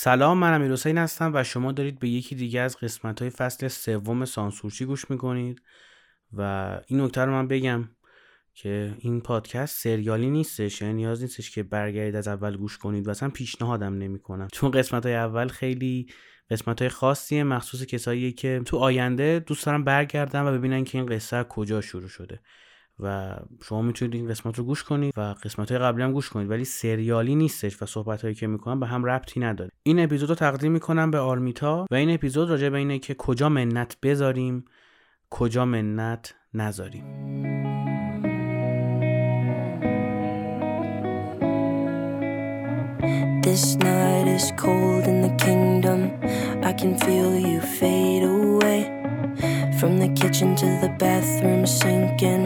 سلام من امیر حسین هستم و شما دارید به یکی دیگه از قسمت های فصل سوم سانسورچی گوش می‌کنید؟ و این نکته رو من بگم که این پادکست سریالی نیستش یعنی نیاز نیستش که برگردید از اول گوش کنید و اصلا پیشنهادم نمی‌کنم. چون قسمت های اول خیلی قسمت های خاصیه مخصوص کسایی که تو آینده دوست دارم برگردن و ببینن که این قصه کجا شروع شده. و شما می‌تونید این قسمت رو گوش کنید و قسمت های قبلی هم گوش کنید ولی سریالی نیستش و صحبت هایی که می‌کنم به هم ربطی نداره این اپیزود رو تقدیم می‌کنم به آرمیتا و این اپیزود راجع به اینه که کجا منت بذاریم کجا منت نذاریم This night is cold in the kingdom. I can feel you fade away. From the kitchen to the bathroom sinking.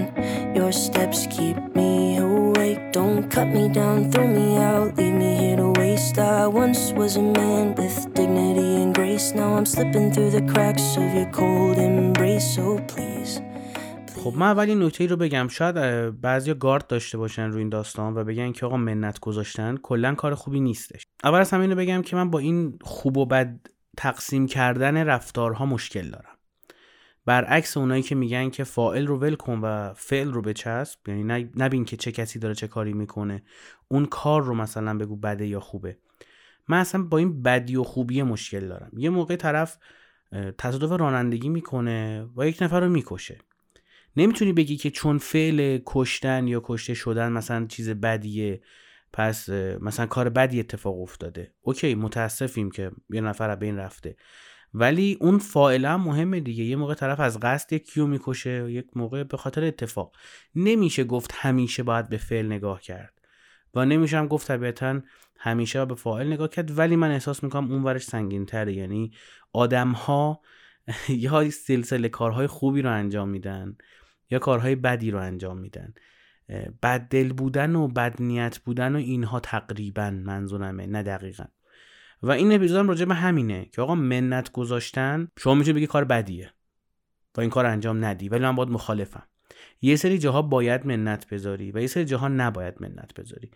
Your steps keep me awake. Don't cut me down, throw me out, leave me here to waste. I once was a man with dignity and grace. Now I'm slipping through the cracks of your cold embrace. So please. خب من اول نکته رو بگم شاید بعضیا گارد داشته باشن روی این داستان و بگن که آقا منت گذاشتن کلا کار خوبی نیستش اول از همین رو بگم که من با این خوب و بد تقسیم کردن رفتارها مشکل دارم برعکس اونایی که میگن که فائل رو ول کن و فعل رو بچسب یعنی نبین که چه کسی داره چه کاری می‌کنه اون کار رو مثلا بگو بده یا خوبه. من اصلا با این بدی و خوبی مشکل دارم. یه موقع طرف تصادف رانندگی می‌کنه و یک نفر رو می‌کشه. نمی‌تونی بگی که چون فعل کشتن یا کشته شدن مثلا چیز بدیه پس مثلا کار بدی اتفاق افتاده. okay متاسفیم که یه نفر از بین رفته. ولی اون فاعله مهمه دیگه. یه موقع طرف از قصد یکیو می‌کشه یک موقع به خاطر اتفاق. نمیشه گفت همیشه باید به فعل نگاه کرد. و نمیشه هم گفت طبیعتا همیشه به فاعل نگاه کرد. ولی من احساس می‌کنم اون ورش سنگین تره یعنی آدم ها یا سلسله کارهای خوبی رو انجام میدن یا کارهای بدی رو انجام میدن. بد دل بودن و بد نیت بودن و اینها تقریبا منظورمه نه دقیقا. و این اپیزود هم راجع به همینه که آقا منت گذاشتن شما می‌تونی بگی کار بدیه و این کار انجام ندی ولی من باید مخالفم. یه سری جاها باید منت بذاری و یه سری جاها نباید منت بذاری.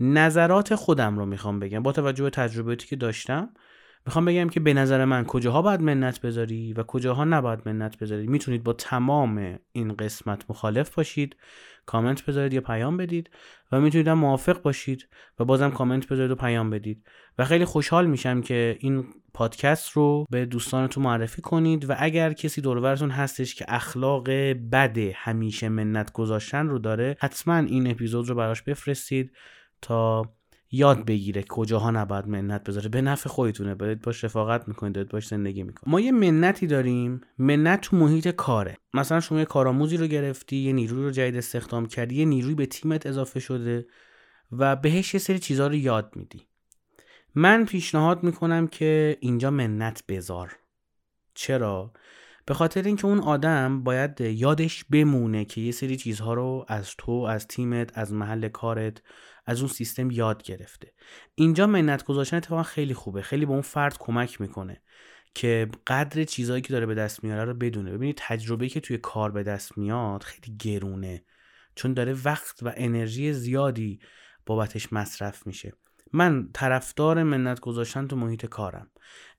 نظرات خودم رو می‌خوام بگم با توجه به تجربیاتی که داشتم. می‌خوام بگم که به نظر من کجاها باید منت بذاری و کجاها نباید منت بذاری. می‌تونید با تمام این قسمت مخالف باشید کامنت بذارید یا پیام بدید و می‌تونید هم موافق باشید و بازم کامنت بذارید و پیام بدید. و خیلی خوشحال میشم که این پادکست رو به دوستانتون معرفی کنید و اگر کسی دورورتون هستش که اخلاق بد همیشه منت گذاشتن رو داره حتما این اپیزود رو براش بفرستید تا یاد بگیره کجاها نباید منت بذاره. به نفع خودتونه. برید باش رفاقت می‌کنید دارید باش زندگی می‌کنید ما یه منتی داریم. منت تو محیط کاره. مثلا شما یه کارآموزی رو گرفتی یه نیروی رو جدید استخدام کردی یه نیروی به تیمت اضافه شده و بهش یه سری چیزها رو یاد میدی. من پیشنهاد می‌کنم که اینجا منت بذار. چرا؟ به خاطر اینکه اون آدم باید یادش بمونه که یه سری چیزها رو از تو از تیمت از محل کارت از اون سیستم یاد گرفته. اینجا منت گذاشتن اتفاقا خیلی خوبه. خیلی به اون فرد کمک می‌کنه که قدر چیزهایی که داره به دست میاره رو بدونه. ببینید تجربه که توی کار به دست میاد خیلی گرونه چون داره وقت و انرژی زیادی بابتش مصرف میشه. من طرفدار منت گذاشتن تو محیط کارم.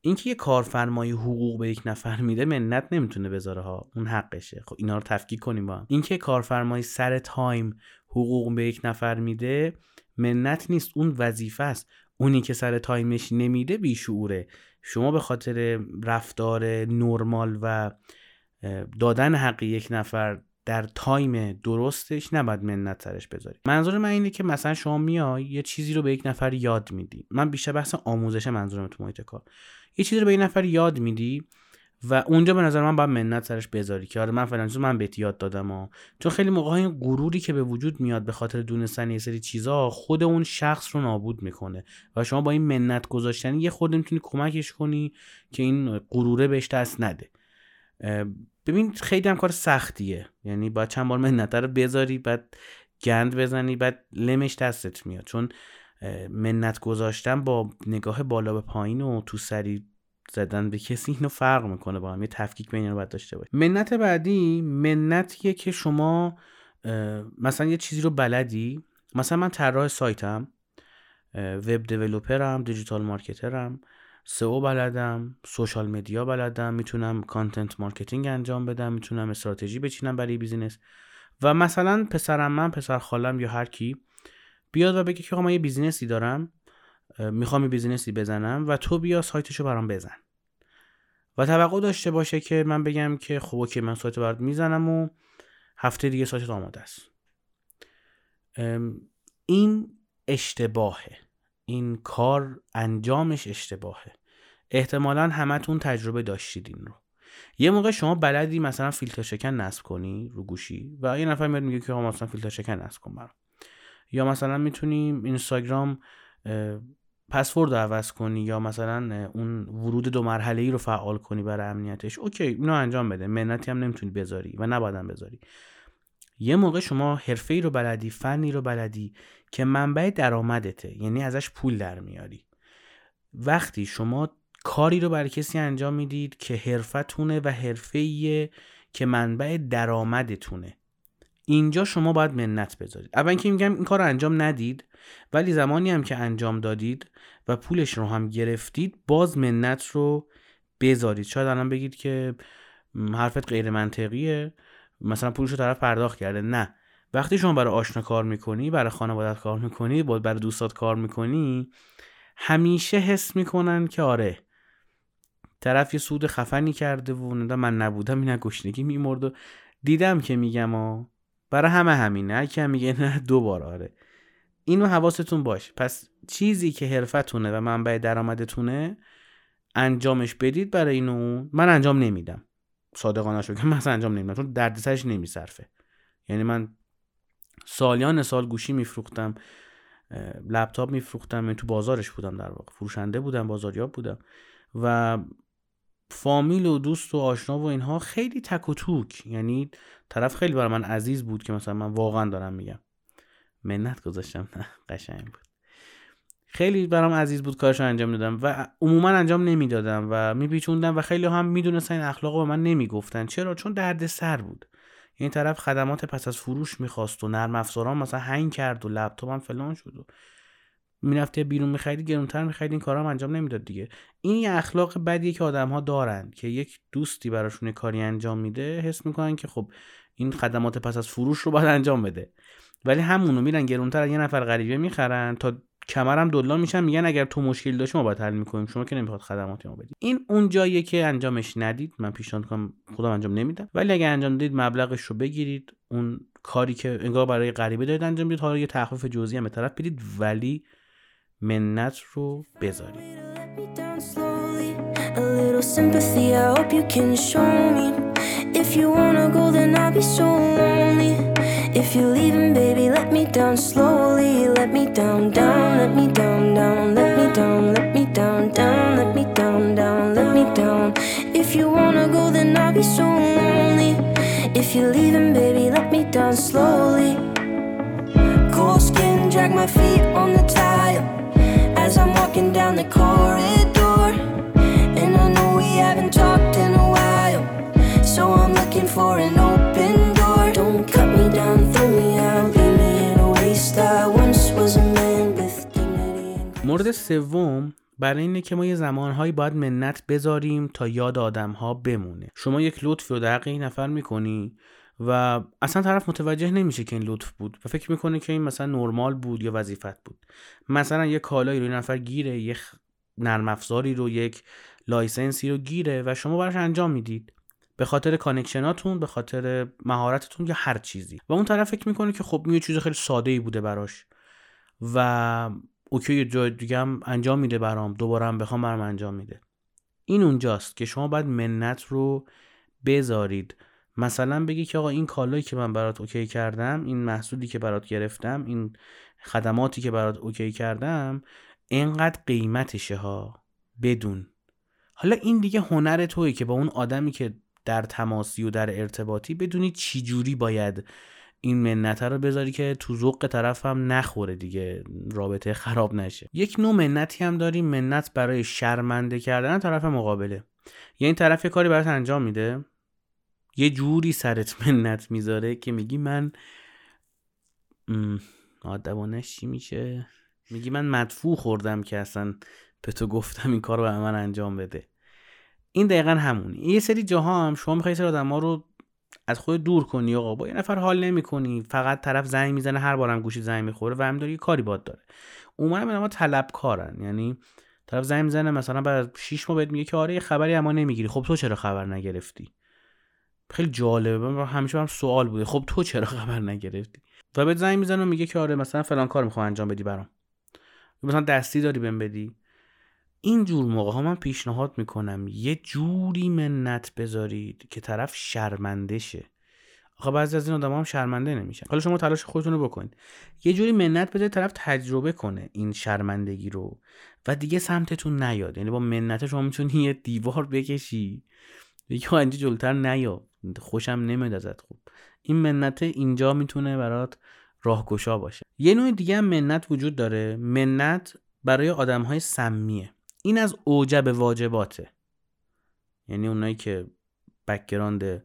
اینکه یه کارفرمایی حقوق به یک نفر میده منت نمی‌تونه بذاره ها. اون حقشه. خب اینا رو تفکیک کنیم با هم. اینکه کارفرمایی سر تایم حقوق به یک نفر میده منت نیست. اون وظیفه است. اونی که سر تایمش نمیده بیشعوره. شما به خاطر رفتار نرمال و دادن حق یک نفر در تایم درستش نباید منت سرش بذاری. منظور من اینه که مثلا شما میای یه چیزی رو به یک نفر یاد میدی. من بیشتر بحث آموزش منظورم تو محیط کار. یه چیزی رو به یک نفر یاد میدی و اونجا به نظر من باید منت سرش بذاری که آره من فلان من بهت یاد دادم ها. چون خیلی موقع این غروری که به وجود میاد به خاطر دونستن یه سری چیزا خود اون شخص رو نابود می‌کنه و شما با این منت گذاشتن یه خود می‌تونی کمکش کنی که این غروره بهش دست نده. ببین خیلی هم کار سختیه. یعنی باید چند بار منت رو بذاری بعد گند بزنی بعد لمش دستت میاد. چون منت گذاشتن با نگاه بالا به پایین و تو سری زدن به کسی اینو فرق می‌کنه با هم. یه تفکیک بین رو باید داشته باید منت بعدی منتیه که شما مثلا یه چیزی رو بلدی. مثلا من طراح سایتم web developer م digital marketer م. SEO بلدم social media بلدم می‌تونم content marketing انجام بدم می‌تونم استراتژی بچینم برای business. و مثلا پسر عمم پسر خالم یا هر کی بیاد و بگه که من یه business ی دارم می‌خوام یه business ی بزنم و تو بیا سایتشو برام بزن. و توقع داشته باشه که من بگم که خب okay من سایت برات می‌زنم و هفته دیگه سایت آماده است. این اشتباهه. این کار انجامش اشتباهه. احتمالا همتون تجربه داشتید این رو. یه موقع شما بلدی مثلا فیلتر شکن نصب کنی رو گوشی و یه نفر میاد میگه که مثلا فیلتر شکن نصب کن برام. یا مثلا می‌تونیم اینستاگرام پسورد رو عوض کنی یا مثلا اون ورود دو مرحله ای رو فعال کنی برای امنیتش. اوکی اینو انجام بده. منتی هم نمی‌تونی بذاری و نباید بذاری. یه موقع شما حرفه ای رو بلدی فنی رو بلدی که منبع درآمدته یعنی ازش پول در میاری. وقتی شما کاری رو برای کسی انجام می‌دید که حرفتونه و حرفه که منبع درآمدتونه. اینجا شما باید منت بذارید. اول که میگم این کار رو انجام ندید ولی زمانی هم که انجام دادید و پولش رو هم گرفتید باز منت رو بذارید. شاید الان بگید که حرفت غیر منطقیه مثلا پولش رو طرف پرداخت کرده. نه. وقتی شما برای آشنا کار می‌کنی برای خانوادت کار می‌کنی برای دوستات کار می‌کنی همیشه حس می‌کنن که آره طرف یه سود خفنی کرده و من نبودم این گشنگی میمرد و دیدم که میگم آ برای همه همینه. که میگه نه دوبار آره. اینو حواستون باش پس چیزی که حرفتونه و منبع درآمدتونه انجامش بدید برای اینو. من انجام نمیدم. صادقانه شو که من انجام نمیدم چون دردسرش نمیصرفه. یعنی من سالیان سال گوشی میفروختم لپتاپ میفروختم من تو بازارش بودم در واقع. فروشنده بودم بازاریاب بودم. و فامیل و دوست و آشنا و اینها خیلی تک و توک. یعنی طرف خیلی برای من عزیز بود که مثلا من واقعا دارم میگم. منت گذاشتم نه قشنگ بود. خیلی برام عزیز بود کارش انجام دادم و عموما انجام نمی‌دادم و میپیچوندم و خیلی هم می‌دونستن این اخلاق به من نمی‌گفتن. چرا؟ چون درد سر بود. این طرف خدمات پس از فروش می‌خواست و نرم افزاران مثلا هنگ کرد و لپتاپ هم فلان شد و می‌رفته بیرون میخریدی گرونتر می‌خرید این کارا انجام نمی‌داد دیگه. این یه اخلاق بدیه که آدم ها دارن که یک دوستی براشون کاری انجام میده حس می‌کنن که خب این خدمات پس از فروش رو باید انجام بده. ولی همونو میرن گرونتر یه نفر غریبه می‌خرن تا کمرم دلار میشن میگن اگر تو مشکل داشت ما باید حل می‌کنیم. شما که نمی‌خواد خدمات ما بدید. این اون جاییه که انجامش ندید. من پیشنهاد کنم خودم انجام نمیدم. ولی اگر انجام دید مبلغش رو بگیرید. اون کاری که انگار برای غریبه دارید انجام بدید. حالا یه تخفیف جزئی هم به طرف بدید. ولی منت رو بذارید. If you're leaving, baby, let me down slowly. Let me down, down, let me down, down, let me down, let me down, down, let me down, down, let me down. If you wanna go, then I'll be so lonely. If you're leaving, baby, let me down slowly. Cold skin, drag my feet on the tile as I'm walking down the corridor. مورد سوم برای اینه که ما یه زمانهایی باید منت بذاریم تا یاد آدم ها بمونه. شما یک لطف رو در این نفر می‌کنی و اصلا طرف متوجه نمیشه که این لطف بود و فکر می‌کنه که این مثلا نرمال بود یا وظیفت بود. مثلا یه کالایی رو این نفر گیره یه نرم افزاری رو یک license ی رو گیره و شما براش انجام می‌دید. به خاطر connection اتون به خاطر مهارتتون یا هر چیزی. و اون طرف فکر می‌کنه که خب یه چیز خیلی ساده ای بوده براش. و OK جای دیگه هم انجام میده برام. دوباره هم بخوام برام انجام میده. این اونجاست که شما باید منت رو بذارید. مثلا بگی که آقا این کالایی که من برات OK کردم این محصولی که برات گرفتم این خدماتی که برات OK کردم اینقدر قیمتشه ها. بدون. حالا این دیگه هنر توی که با اون آدمی که در تماسی و در ارتباطی بدونی چی جوری باید این منت رو بذاری که تو ذوق طرف هم نخوره دیگه رابطه خراب نشه. یک نوع منتی هم داریم منت برای شرمنده کردن طرف مقابله. یعنی طرف یه کاری برات انجام میده. یه جوری سرت منت می‌ذاره که میگی من آدمانش چی میشه؟ میگی من مدفوع خوردم که اصلا به تو گفتم این کار رو به من انجام بده. این دقیقا همونی یه سری جاها هم شما می‌خوای سری آدم ها رو از خود دور کنی آقا. با یه نفر حال نمی‌کنی. فقط طرف زنگ می‌زنه هر بارم گوشی زنگ می‌خوره و هم داری یه کاری باد داره. عموما ما طلب کارن یعنی طرف زنگ می‌زنه مثلا بعد 6 ماه بهت میگه که آره یه خبری اما نمی‌گیری. خب تو چرا خبر نگرفتی؟ خیلی جالبه. من همیشه برام سوال بوده. خب تو چرا خبر نگرفتی؟ و بهت زنگ می‌زنه میگه که آره مثلا فلان کار می‌خوام انجام بدی برام. مثلا دستی داری بهم بدی. این جور موقع ها من پیشنهاد می‌کنم یه جوری منت بذارید که طرف شرمنده شه آخه بعضی از این آدم هم شرمنده نمیشن. حالا شما تلاش خودتون رو بکنید. یه جوری منت بذارید طرف تجربه کنه این شرمندگی رو و دیگه سمتتون نیاد. یعنی با منت شما می‌تونی یه دیوار بکشی. یکی اینجا جلوتر نیا. خوشم نمیاد ازت خوب. این منت اینجا می‌تونه برات راهگشا باشه. یه نوع دیگه هم منت وجود داره. منت برای آدم های سمیه. این از اوجب واجباته. یعنی اونایی که background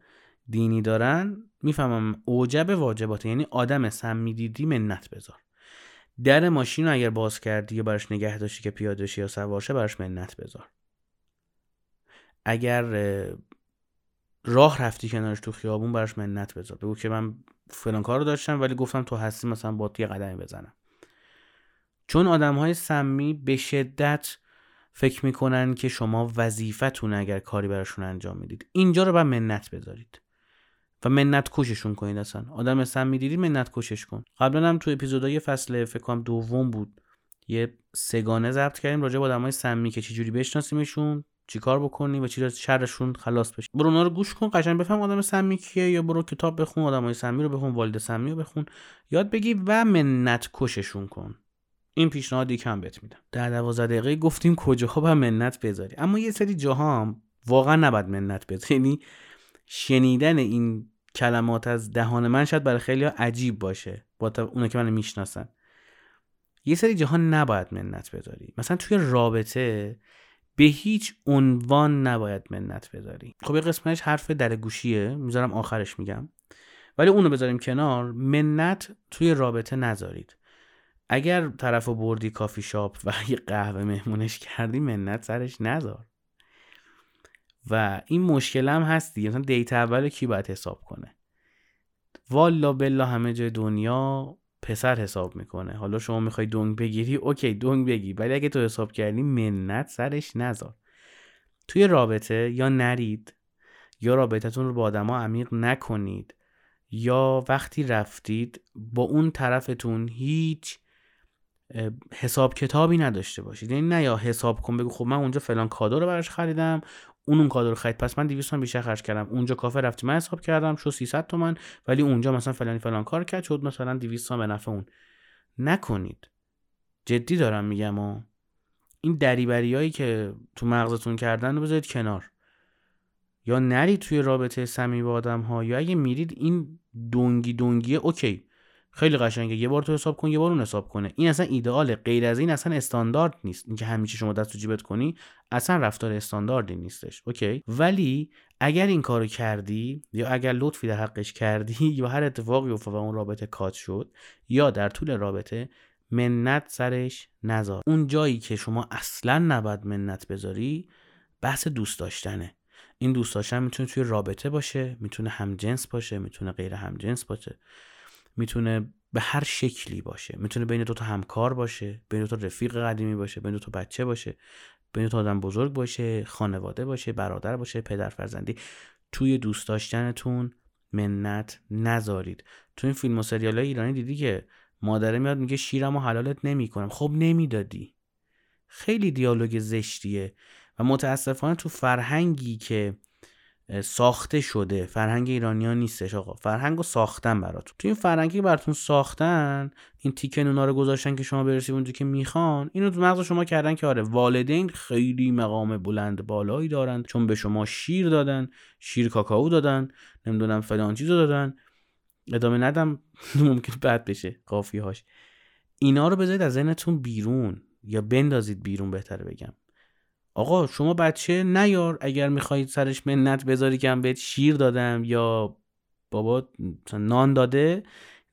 دینی دارن می‌فهمم اوجب واجباته. یعنی آدم سمی دیدی منت بذار. در ماشین رو اگر باز کردی یا براش نگه داشتی که پیاده یا سوارشه براش منت بذار. اگر راه رفتی کنارش تو خیابون براش منت بذار. بگو که من فلان کار رو داشتم ولی گفتم تو هستی مثلا با یه قدمی بزنم. چون آدم های سمی به شدت فکر می‌کنن که وظیفه وظیفتون اگر کاری براشون انجام می‌دید. اینجا رو باید منت بذارید. و منت کششون کنید اصلا. آدم سمی دیدی منت کشش کن. قبلا هم تو اپیزودهای فصل فکر دوم بود. یه سگانه ضبط کردیم راجع به آدمای سمی که چجوری بشناسیمشون چیکار بکنی و چی شرشون خلاص بشی برو اونا رو گوش کن قشنگ بفهم آدم سمی کیه یا برو کتاب بخون آدمای سمی رو بخون والد سمی رو بخون. یاد بگی و منت کششون کن. این پیشنهادی کم بهت میدم. در دوازده دقیقه گفتیم کجاها باید منت بذاری. اما یه سری جاها هم واقعا نباید منت بذاری. یعنی شنیدن این کلمات از دهان من شاید برای خیلی عجیب باشه. با اونا که من می‌شناسن. یه سری جاها نباید منت بذاری. مثلا توی رابطه به هیچ عنوان نباید منت بذاری. خب یه قسمتش حرف در گوشیه. می‌ذارم آخرش میگم. ولی اونو بذاریم کنار. منت توی رابطه نذارید. اگر طرف بردی کافی شاپ و یه قهوه مهمونش کردی منت سرش نذار. و این مشکل هم هست دیگه. مثلا date اول کی باید حساب کنه؟ والا بلا همه جای دنیا پسر حساب می‌کنه. حالا شما می‌خوای دونگ بگیری OK دونگ بگی. ولی اگه تو حساب کردی منت سرش نذار. توی رابطه یا نرید یا رابطتون رو با آدما عمیق نکنید یا وقتی رفتید با اون طرفتون هیچ حساب کتابی نداشته باشید. یعنی نه یا حساب کن بگو خب من اونجا فلان کادو رو براش خریدم اون اون کادو رو خرید پس من 200 تومن بیشتر خرج کردم. اونجا کافه رفتی من حساب کردم شو 300 تومن ولی اونجا مثلا فلانی فلان کار کرد شد مثلا 200 تومن به نفع اون. نکنید. جدی دارم میگم و این دریبریایی که تو مغزتون کردن رو بذارید کنار. یا نرید توی رابطه صمیمی با آدم ها یا اگه میرید این دونگی دونگیه OK. خیلی قشنگه. یه بار تو حساب کن یه بار اون حساب کنه. این اصلا ایدئاله غیر از این اصلا استاندارد نیست. اینکه همیشه شما دست تو جیبت کنی اصلا رفتار استانداردی نیستش. OK؟ ولی اگر این کارو کردی یا اگر لطفی در حقش کردی یا هر اتفاقی افتاد و اون رابطه cut شد یا در طول رابطه منت سرش نذار اون جایی که شما اصلا نباید منت بذاری بحث دوست داشتنه. این دوست داشتن می‌تونه توی رابطه باشه می‌تونه همجنس باشه می‌تونه غیر همجنس باشه. می‌تونه به هر شکلی باشه. می‌تونه بین دو تا همکار باشه بین دو تا رفیق قدیمی باشه بین دو تا بچه باشه بین دو تا آدم بزرگ باشه خانواده باشه برادر باشه پدر فرزندی. توی دوست داشتنتون منت نذارید. تو این فیلم و سریال های ایرانی دیدی که مادره میاد میگه شیرم و حلالت نمی‌کنم. خب نمی‌دادی. خیلی دیالوگ زشتیه. و متاسفانه تو فرهنگی که ساخته شده. فرهنگ ایرانیان نیستش آقا. فرهنگ رو ساختن براتون. تو این فرهنگی براتون ساختن این تیکه نونا رو گذاشتن که شما برسید اونجا که می‌خوان اینو تو مغز شما کردن که آره والدین خیلی مقام بلند بالایی دارن چون به شما شیر دادن شیر کاکائو دادن نمی‌دونم فلان چیزو دادن. ادامه ندم. ممکن بد بشه. قافی هاش اینا رو بذارید از ذهنتون بیرون. یا بندازید بیرون بهتره بگم. آقا شما بچه نیار اگر می‌خواهید سرش منت بذاری که هم بهت شیر دادم یا بابا نان داده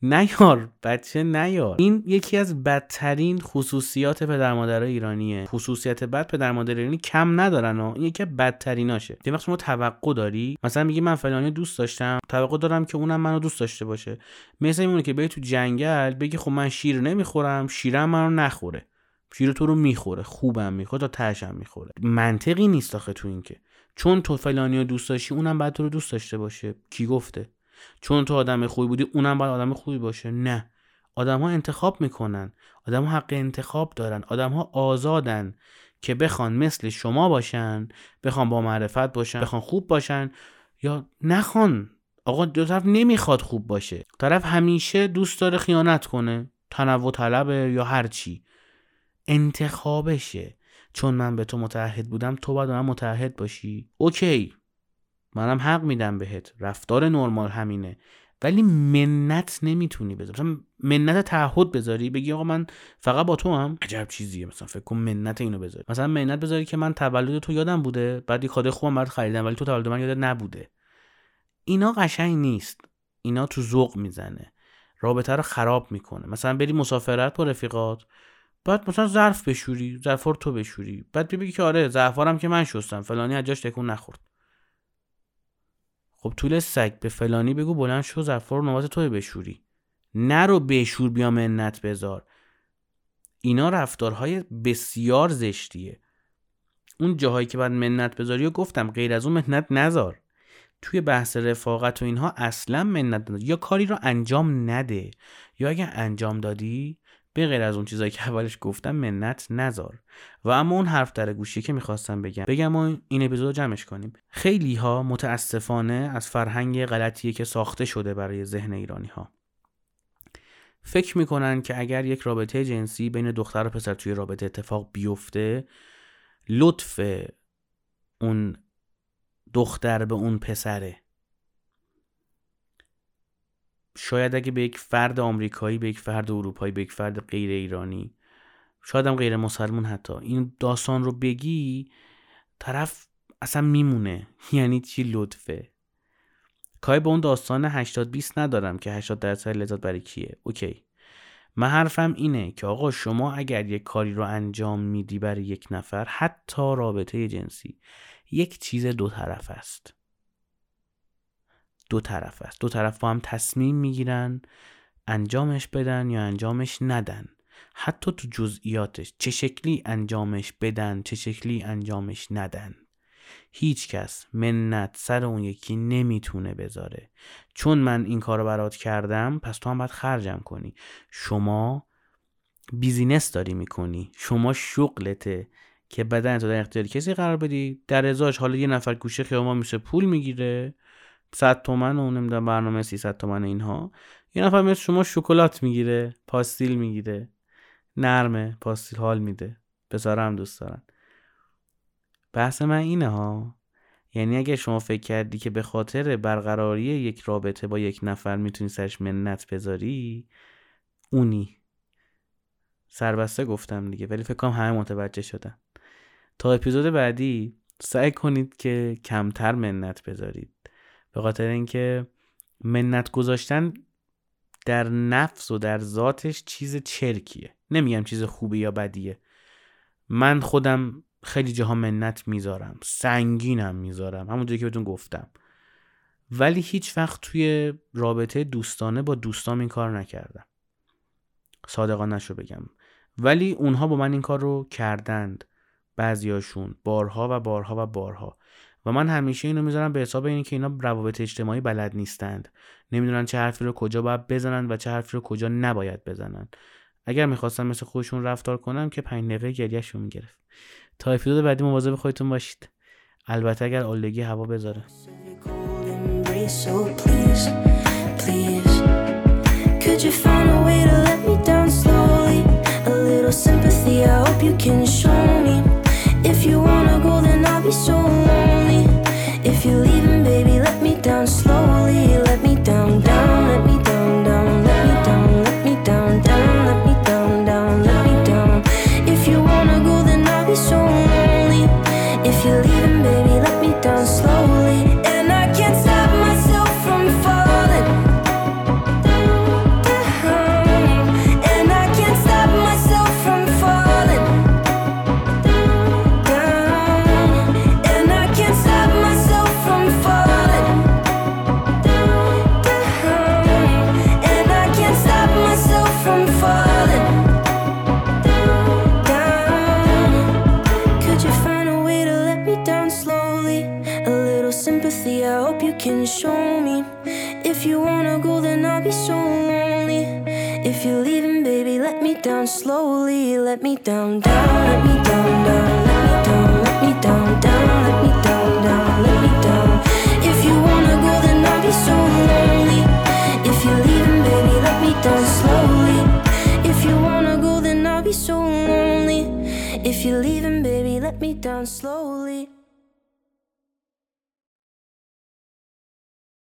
نیار بچه نیار. این یکی از بدترین خصوصیات پدر مادرای ایرانیه. خصوصیت بد پدر مادر ایرانی کم ندارن و این یکی بدتریناشه. یه وقت شما توقع داری؟ مثلا میگی من فلانی دوست داشتم. توقع دارم که اونم منو دوست داشته باشه. مثل میمونه که بری تو جنگل بگی خب من شیر نمی‌خورم شیرم منو نخوره. شیر تو رو می‌خوره خوبم می‌خوره تا تشم می‌خوره. منطقی نیست آخه تو این که. چون تو فلانی رو دوست داشتی اونم بعد تو رو دوست داشته باشه. کی گفته؟ چون تو آدم خوبی بودی اونم باید آدم خوبی باشه. نه. آدم ها انتخاب می‌کنن. آدم ها حق انتخاب دارن. آدم ها آزادن که بخوان مثل شما باشن بخوان با معرفت باشن بخوان خوب باشن یا نخوان. آقا دو طرف نمی‌خواد خوب باشه. طرف همیشه دوست داره خیانت کنه. تنوع طلبه یا هر چی. انتخابشه. چون من به تو متعهد بودم تو باید من متعهد باشی. اوکی. منم حق میدم بهت. رفتار نرمال همینه. ولی منت نمی‌تونی بذاری. مثلا منت تعهد بذاری بگی آقا من فقط با تو هم. عجب چیزیه. مثلا فکر کن منت اینو بذاری. مثلا منت بذاری که من تولد تو یادم بوده. بعد یه کادو خوبم برات خریدم ولی تو تولد من یادت نبوده. اینا قشنگ نیست. اینا تو ذوق می‌زنه. رابطه رو خراب می‌کنه. مثلا بری مسافرت با رفیقات. بعد مثلا ظرف بشوری ظرف تو بشوری. بعد بگی که آره ظرفارم که من شستم فلانی از جاش تکون نخورد. خب طول سگ به فلانی بگو بلند شو ظرفا رو نوبت توی بشوری. نرو بشور بیا منت بذار. اینا رفتارهای بسیار زشتیه. اون جاهایی که باید منت بذاری و گفتم غیر از اون منت نذار. توی بحث رفاقت و اینها اصلا منت نذار. یا کاری رو انجام نده. یا اگه انجام دادی به غیر از اون چیزایی که اولش گفتم منت نذار. و اما اون حرف در گوشی که می‌خواستم بگم بگم و این اپیزود جمعش کنیم. خیلی ها متاسفانه از فرهنگ غلطیه که ساخته شده برای ذهن ایرانی ها فکر می‌کنن که اگر یک رابطه جنسی بین دختر و پسر توی رابطه اتفاق بیفته لطف اون دختر به اون پسره شاید اگه به یک فرد آمریکایی به یک فرد اروپایی به یک فرد غیر ایرانی شاید هم غیر مسلمون حتی این داستان رو بگی طرف اصلا میمونه. یعنی چی لطفه؟ کاری به اون داستان 80 20 ندارم که 80 درصد لذت برای کیه. اوکی. من حرفم اینه که آقا شما اگر یک کاری رو انجام میدی برای یک نفر حتی رابطه جنسی یک چیز دو طرف است. دو طرف است. دو طرف با هم تصمیم می‌گیرن انجامش بدن یا انجامش ندن. حتی تو جزئیاتش چه شکلی انجامش بدن چه شکلی انجامش ندن. هیچ کس منت سر اون یکی نمی‌تونه بذاره. چون من این کار رو برات کردم پس تو هم باید خرجم کنی. شما بیزینس داری می‌کنی. شما شغلته که بدن تو در اختیار کسی قرار بدی. در ازاش حالا یه نفر گوشه خیابان میشه پول می‌گیره. 100 تومن و نمی‌دونم برنامه 300 تومن اینها. یه نفر مثل شما شکلات می‌گیره پاستیل می‌گیره. نرمه پاستیل حال میده. پسر هم دوست دارن. بحث من اینه ها. یعنی اگه شما فکر کردی که به خاطر برقراری یک رابطه با یک نفر می‌تونی سرش منت بذاری اونی. سربسته گفتم دیگه ولی فکر کنم همه متوجه شدن. تا اپیزود بعدی سعی کنید که کمتر منت بذارید. به خاطر اینکه منت گذاشتن در نفس و در ذاتش چیز چرکیه. نمیگم چیز خوبی یا بدیه. من خودم خیلی جاها منت می‌ذارم سنگینم می‌ذارم همونجوری که بهتون گفتم. ولی هیچ وقت توی رابطه دوستانه با دوستام این کار نکردم. صادقانه شو بگم. ولی اونها با من این کار رو کردند. بعضیاشون بارها و بارها و بارها. و من همیشه اینو می‌ذارم به حساب اینکه اینا روابط اجتماعی بلد نیستند. نمی‌دونن چه حرفی رو کجا باید بزنن و چه حرفی رو کجا نباید بزنن. اگر می‌خواستم مثل خودشون رفتار کنم که پنج دقیقه گریهشون می‌گرفت. تا اپیزود بعدی مواظب خودتون باشید. البته اگر آلودگی هوا بذاره. If you wanna go, then I'll be so lonely. Can show me. If you wanna go, then I'll be so lonely. If you're leaving, baby, let me down slowly. Let me down, down, let me down, down, let me down, let me down, down, let me down, down, let me down. If you wanna go, then I'll be so lonely. If you're leaving, baby, let me down slowly. If you wanna go, then I'll be so lonely. If you're leaving, baby, let me down slowly.